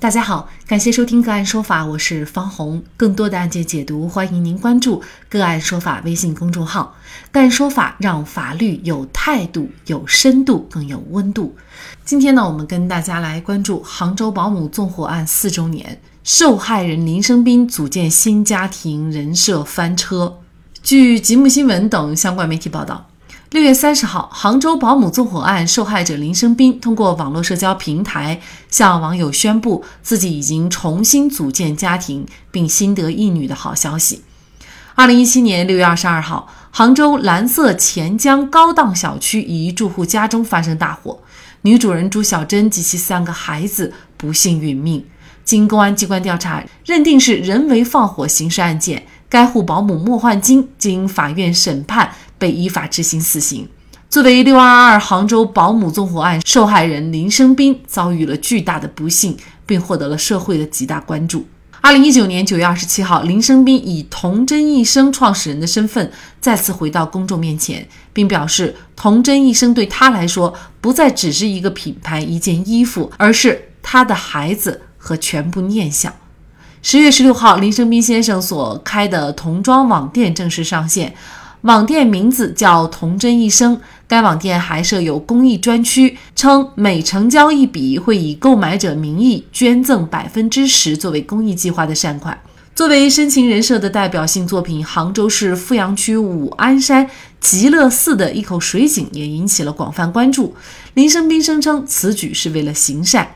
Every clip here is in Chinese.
大家好，感谢收听个案说法，我是方红。更多的案件解读，欢迎您关注个案说法微信公众号。个案说法让法律有态度、有深度、更有温度。今天呢，我们跟大家来关注杭州保姆纵火案四周年，受害人林生斌组建新家庭，人设翻车。据吉木新闻等相关媒体报道。六月三十号，杭州保姆纵火案受害者林生斌通过网络社交平台向网友宣布自己已经重新组建家庭，并新得一女的好消息。二零一七年六月二十二号，杭州蓝色钱江高档小区一住户家中发生大火，女主人朱小珍及其三个孩子不幸殒命。经公安机关调查，认定是人为放火刑事案件。该户保姆莫焕晶经法院审判。被依法执行死刑。作为六二二杭州保姆纵火案受害人，林生斌遭遇了巨大的不幸，并获得了社会的极大关注。二零一九年九月二十七号，林生斌以童真一生创始人的身份再次回到公众面前，并表示，童真一生对他来说不再只是一个品牌、一件衣服，而是他的孩子和全部念想。十月十六号，林生斌先生所开的童装网店正式上线。网店名字叫“童真一生”，该网店还设有公益专区，称每成交一笔会以购买者名义捐赠百分之十作为公益计划的善款。作为深情人设的代表性作品，杭州市富阳区武安山极乐寺的一口水井也引起了广泛关注。林生斌声称此举是为了行善。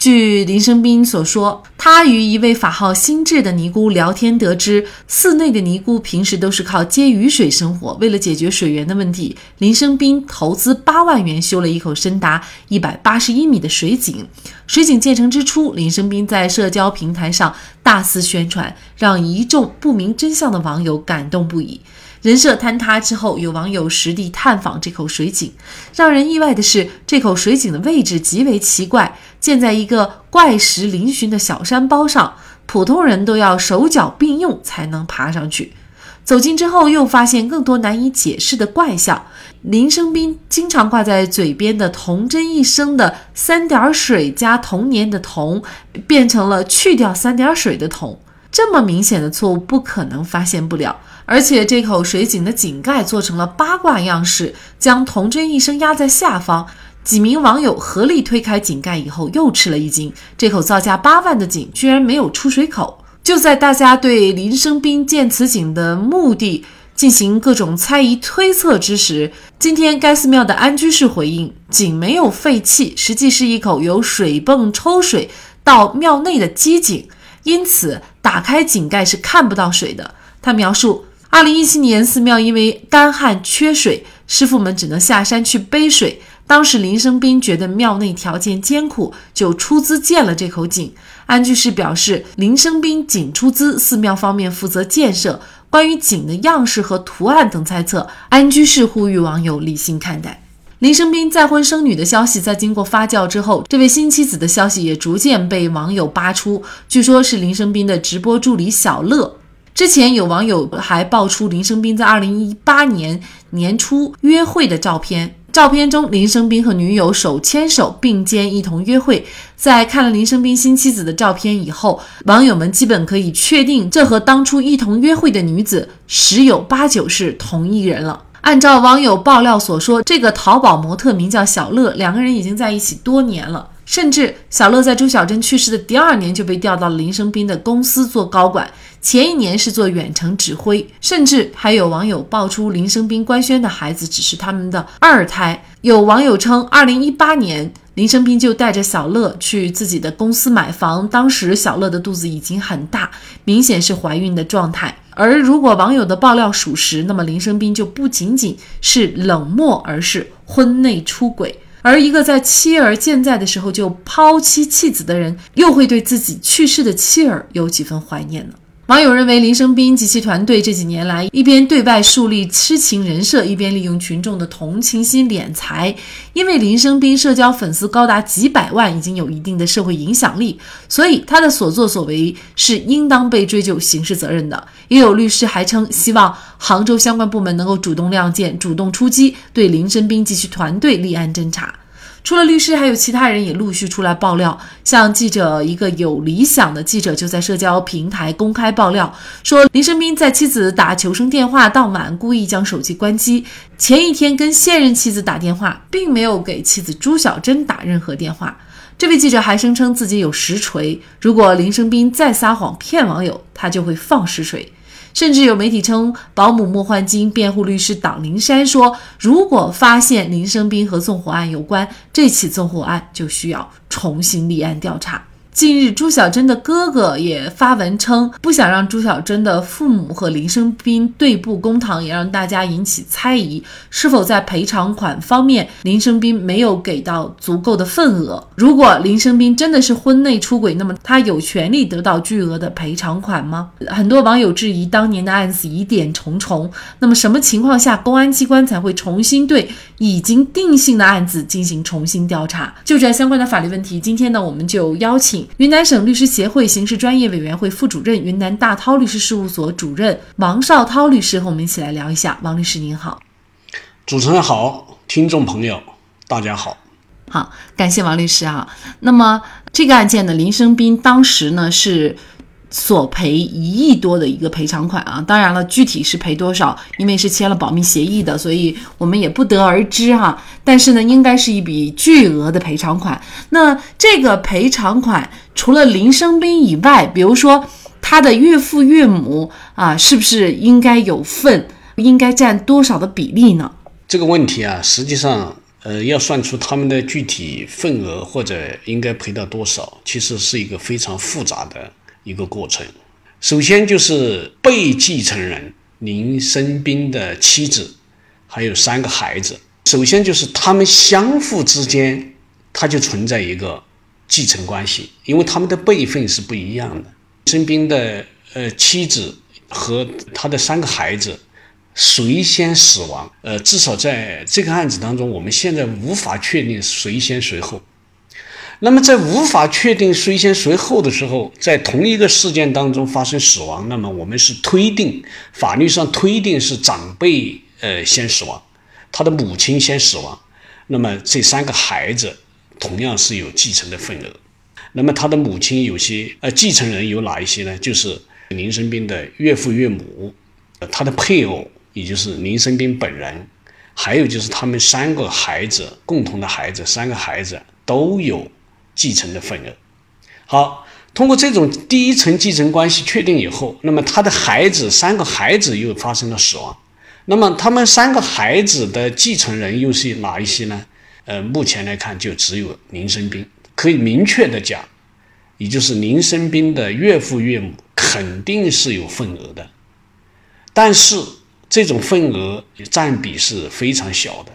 据林生斌所说，他与一位法号心智的尼姑聊天，得知寺内的尼姑平时都是靠接雨水生活。为了解决水源的问题，林生斌投资八万元修了一口深达一百八十一米的水井。水井建成之初，林生斌在社交平台上大肆宣传，让一众不明真相的网友感动不已。人设坍塌之后，有网友实地探访这口水井。让人意外的是，这口水井的位置极为奇怪，建在一个怪石嶙峋的小山包上，普通人都要手脚并用才能爬上去。走近之后，又发现更多难以解释的怪象。林生斌经常挂在嘴边的“童真一生”的三点水加童年的“童”，变成了去掉三点水的“童”。这么明显的错误，不可能发现不了。而且这口水井的井盖做成了八卦样式，将童真一生压在下方。几名网友合力推开井盖以后，又吃了一惊：这口造价八万的井居然没有出水口。就在大家对林生斌建此井的目的进行各种猜疑推测之时，今天该寺庙的安居士回应：井没有废弃，实际是一口由水泵抽水到庙内的机井，因此打开井盖是看不到水的。他描述。二零一七年，寺庙因为干旱缺水，师傅们只能下山去背水。当时林生斌觉得庙内条件艰苦，就出资建了这口井。安居士表示，林生斌仅出资，寺庙方面负责建设。关于井的样式和图案等猜测，安居士呼吁网友理性看待。林生斌再婚生女的消息在经过发酵之后，这位新妻子的消息也逐渐被网友扒出，据说是林生斌的直播助理小乐。之前有网友还爆出林生斌在二零一八年年初约会的照片，照片中林生斌和女友手牵手并肩一同约会。在看了林生斌新妻子的照片以后，网友们基本可以确定，这和当初一同约会的女子十有八九是同一人了。按照网友爆料所说，这个淘宝模特名叫小乐，两个人已经在一起多年了。甚至小乐在朱小珍去世的第二年就被调到了林生斌的公司做高管，前一年是做远程指挥。甚至还有网友爆出林生斌官宣的孩子只是他们的二胎。有网友称，二零一八年林生斌就带着小乐去自己的公司买房，当时小乐的肚子已经很大，明显是怀孕的状态。而如果网友的爆料属实，那么林生斌就不仅仅是冷漠，而是婚内出轨。而一个在妻儿健在的时候就抛妻弃子的人，又会对自己去世的妻儿有几分怀念呢？网友认为，林生斌及其团队这几年来一边对外树立痴情人设，一边利用群众的同情心敛财。因为林生斌社交粉丝高达几百万，已经有一定的社会影响力，所以他的所作所为是应当被追究刑事责任的。也有律师还称，希望杭州相关部门能够主动亮剑、主动出击，对林生斌及其团队立案侦查。除了律师，还有其他人也陆续出来爆料。像记者一个有理想的记者就在社交平台公开爆料说，林生斌在妻子打求生电话到晚，故意将手机关机。前一天跟现任妻子打电话，并没有给妻子朱小珍打任何电话。这位记者还声称自己有实锤，如果林生斌再撒谎骗网友，他就会放实锤。甚至有媒体称，保姆莫焕晶辩护律师党林山说，如果发现林生斌和纵火案有关，这起纵火案就需要重新立案调查。近日，朱小珍的哥哥也发文称，不想让朱小珍的父母和林生斌对簿公堂，也让大家引起猜疑，是否在赔偿款方面，林生斌没有给到足够的份额。如果林生斌真的是婚内出轨，那么他有权利得到巨额的赔偿款吗？很多网友质疑，当年的案子疑点重重，那么什么情况下公安机关才会重新对已经定性的案子进行重新调查？就这相关的法律问题，今天呢，我们就邀请。云南省律师协会刑事专业委员会副主任、云南大韬律师事务所主任王绍涛律师和我们一起来聊一下。王律师您好，主持人好，听众朋友大家好，好，感谢王律师啊。那么这个案件呢，林生斌当时呢是。索赔一亿多的一个赔偿款啊，当然了，具体是赔多少，因为是签了保密协议的，所以我们也不得而知哈。但是呢，应该是一笔巨额的赔偿款。那这个赔偿款除了林生斌以外，比如说他的岳父岳母啊，是不是应该有份？应该占多少的比例呢？这个问题啊，实际上呃，要算出他们的具体份额或者应该赔到多少，其实是一个非常复杂的。一个过程，首先就是被继承人林生斌的妻子，还有三个孩子。首先就是他们相互之间，他就存在一个继承关系，因为他们的辈分是不一样的。生斌的呃妻子和他的三个孩子，谁先死亡？呃，至少在这个案子当中，我们现在无法确定谁先谁后。那么，在无法确定谁先谁后的时候，在同一个事件当中发生死亡，那么我们是推定，法律上推定是长辈呃先死亡，他的母亲先死亡，那么这三个孩子同样是有继承的份额。那么他的母亲有些呃继承人有哪一些呢？就是林生斌的岳父岳母，他的配偶，也就是林生斌本人，还有就是他们三个孩子共同的孩子，三个孩子都有。继承的份额，好，通过这种第一层继承关系确定以后，那么他的孩子三个孩子又发生了死亡，那么他们三个孩子的继承人又是哪一些呢？呃，目前来看就只有林生斌，可以明确的讲，也就是林生斌的岳父岳母肯定是有份额的，但是这种份额占比是非常小的，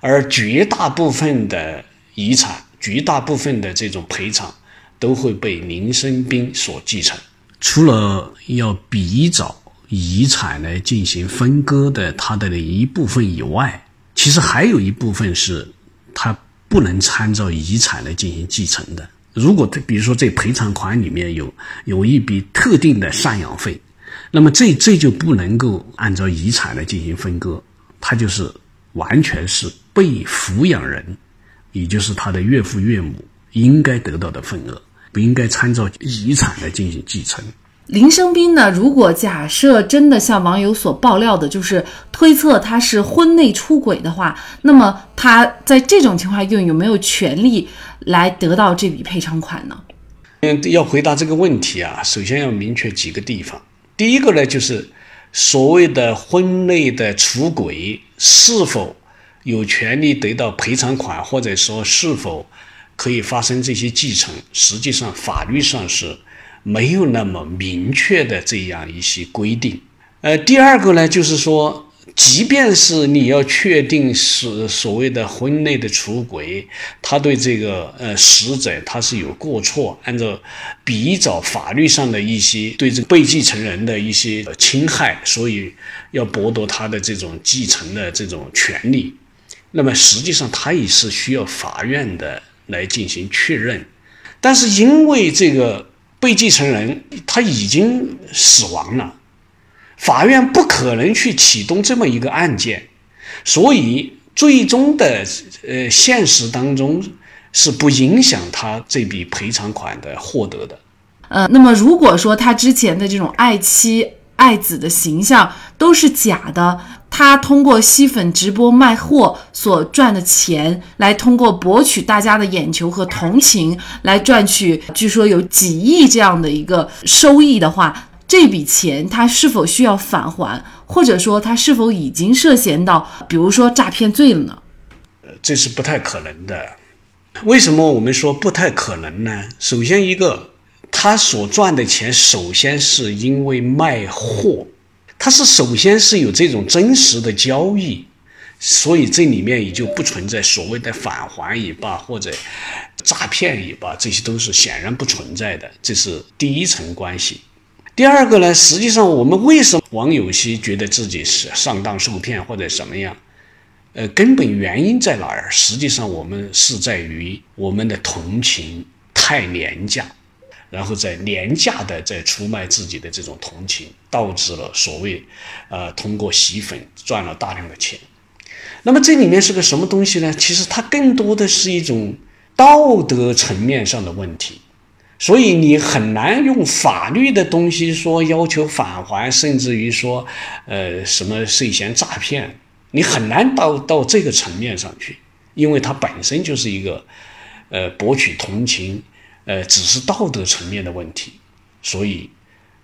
而绝大部分的遗产。绝大部分的这种赔偿都会被林生斌所继承。除了要比照遗产来进行分割的他的一部分以外，其实还有一部分是他不能参照遗产来进行继承的。如果他比如说这赔偿款里面有有一笔特定的赡养费，那么这这就不能够按照遗产来进行分割，他就是完全是被抚养人。也就是他的岳父岳母应该得到的份额，不应该参照遗产来进行继承。林生斌呢？如果假设真的像网友所爆料的，就是推测他是婚内出轨的话，那么他在这种情况下又有没有权利来得到这笔赔偿款呢？嗯，要回答这个问题啊，首先要明确几个地方。第一个呢，就是所谓的婚内的出轨是否？有权利得到赔偿款，或者说是否可以发生这些继承，实际上法律上是没有那么明确的这样一些规定。呃，第二个呢，就是说，即便是你要确定是所谓的婚内的出轨，他对这个呃死者他是有过错，按照比照法律上的一些对这个被继承人的一些侵害，所以要剥夺他的这种继承的这种权利。那么实际上，他也是需要法院的来进行确认，但是因为这个被继承人他已经死亡了，法院不可能去启动这么一个案件，所以最终的呃现实当中是不影响他这笔赔偿款的获得的。呃，那么如果说他之前的这种爱妻爱子的形象都是假的，他通过吸粉直播卖货所赚的钱，来通过博取大家的眼球和同情，来赚取据说有几亿这样的一个收益的话，这笔钱他是否需要返还，或者说他是否已经涉嫌到，比如说诈骗罪了呢？呃，这是不太可能的。为什么我们说不太可能呢？首先一个。他所赚的钱，首先是因为卖货，他是首先是有这种真实的交易，所以这里面也就不存在所谓的返还也罢，或者诈骗也罢，这些都是显然不存在的，这是第一层关系。第二个呢，实际上我们为什么王有些觉得自己是上当受骗或者什么样？呃，根本原因在哪儿？实际上我们是在于我们的同情太廉价。然后在廉价的在出卖自己的这种同情，导致了所谓，呃，通过洗粉赚了大量的钱。那么这里面是个什么东西呢？其实它更多的是一种道德层面上的问题，所以你很难用法律的东西说要求返还，甚至于说，呃，什么涉嫌诈骗，你很难到到这个层面上去，因为它本身就是一个，呃，博取同情。呃，只是道德层面的问题，所以，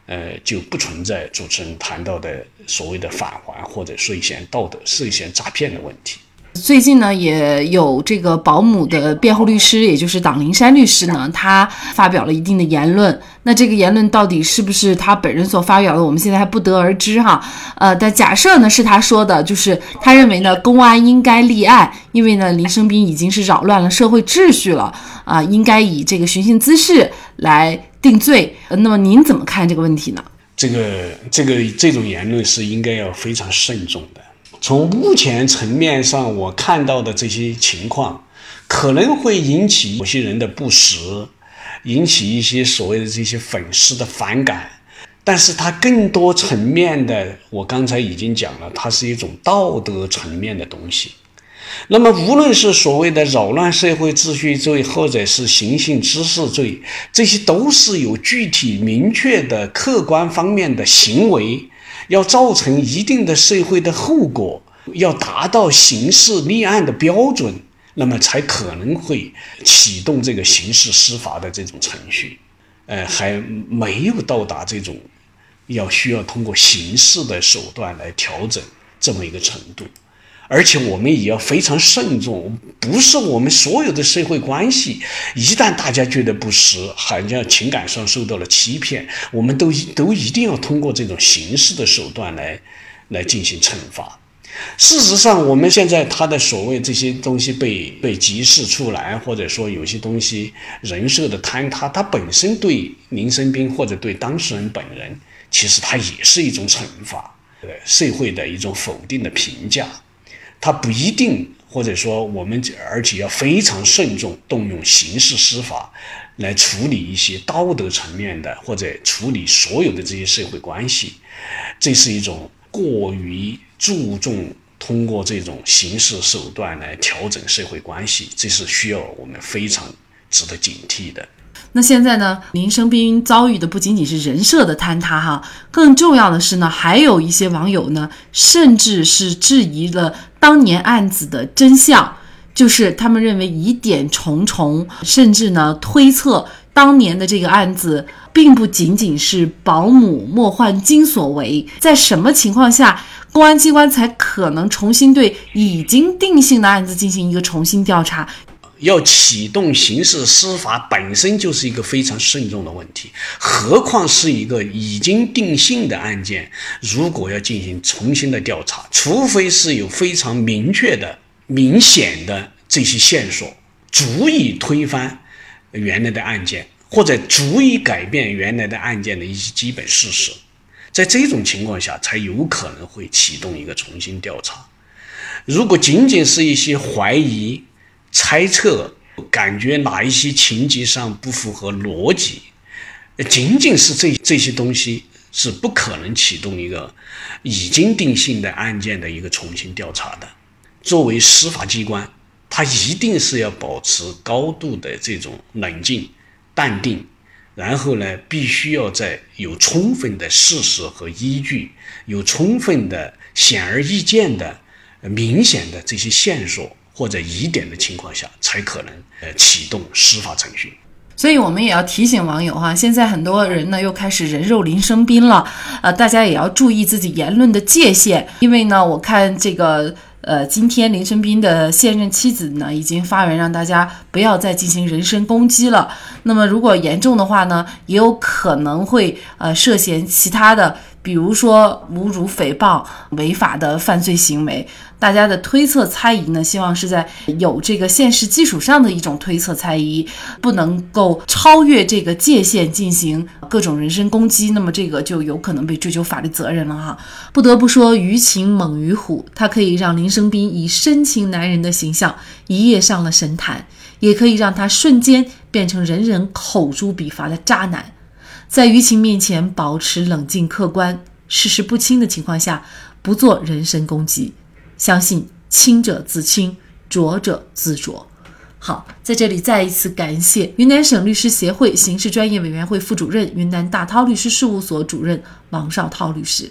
呃，就不存在主持人谈到的所谓的返还或者涉嫌道德、涉嫌诈骗的问题。最近呢，也有这个保姆的辩护律师，也就是党林山律师呢，他发表了一定的言论。那这个言论到底是不是他本人所发表的，我们现在还不得而知哈。呃，但假设呢是他说的，就是他认为呢，公安应该立案，因为呢，林生斌已经是扰乱了社会秩序了啊，应该以这个寻衅滋事来定罪。那么您怎么看这个问题呢？这个这个这种言论是应该要非常慎重的。从目前层面上，我看到的这些情况，可能会引起某些人的不实，引起一些所谓的这些粉丝的反感。但是它更多层面的，我刚才已经讲了，它是一种道德层面的东西。那么，无论是所谓的扰乱社会秩序罪，或者是寻衅滋事罪，这些都是有具体明确的客观方面的行为。要造成一定的社会的后果，要达到刑事立案的标准，那么才可能会启动这个刑事司法的这种程序。呃，还没有到达这种要需要通过刑事的手段来调整这么一个程度。而且我们也要非常慎重，不是我们所有的社会关系，一旦大家觉得不实，好像情感上受到了欺骗，我们都都一定要通过这种形式的手段来来进行惩罚。事实上，我们现在他的所谓这些东西被被揭示出来，或者说有些东西人设的坍塌，它本身对林生斌或者对当事人本人，其实它也是一种惩罚，社会的一种否定的评价。他不一定，或者说我们而且要非常慎重，动用刑事司法来处理一些道德层面的，或者处理所有的这些社会关系，这是一种过于注重通过这种刑事手段来调整社会关系，这是需要我们非常值得警惕的。那现在呢？林生斌遭遇的不仅仅是人设的坍塌哈，更重要的是呢，还有一些网友呢，甚至是质疑了当年案子的真相，就是他们认为疑点重重，甚至呢推测当年的这个案子并不仅仅是保姆莫焕晶所为，在什么情况下，公安机关才可能重新对已经定性的案子进行一个重新调查？要启动刑事司法本身就是一个非常慎重的问题，何况是一个已经定性的案件，如果要进行重新的调查，除非是有非常明确的、明显的这些线索，足以推翻原来的案件，或者足以改变原来的案件的一些基本事实，在这种情况下，才有可能会启动一个重新调查。如果仅仅是一些怀疑，猜测，感觉哪一些情节上不符合逻辑，仅仅是这这些东西是不可能启动一个已经定性的案件的一个重新调查的。作为司法机关，它一定是要保持高度的这种冷静、淡定，然后呢，必须要在有充分的事实和依据、有充分的显而易见的、明显的这些线索或者疑点的情况下，才可能呃启动司法程序。所以，我们也要提醒网友哈，现在很多人呢又开始人肉林生斌了，呃，大家也要注意自己言论的界限，因为呢，我看这个。呃，今天林生斌的现任妻子呢，已经发文让大家不要再进行人身攻击了。那么，如果严重的话呢，也有可能会呃涉嫌其他的。比如说侮辱、诽谤、违法的犯罪行为，大家的推测猜疑呢，希望是在有这个现实基础上的一种推测猜疑，不能够超越这个界限进行各种人身攻击，那么这个就有可能被追究法律责任了哈。不得不说，舆情猛于虎，它可以让林生斌以深情男人的形象一夜上了神坛，也可以让他瞬间变成人人口诛笔伐的渣男。在舆情面前保持冷静客观、事实不清的情况下，不做人身攻击，相信清者自清，浊者自浊。好，在这里再一次感谢云南省律师协会刑事专业委员会副主任、云南大韬律师事务所主任王绍涛律师。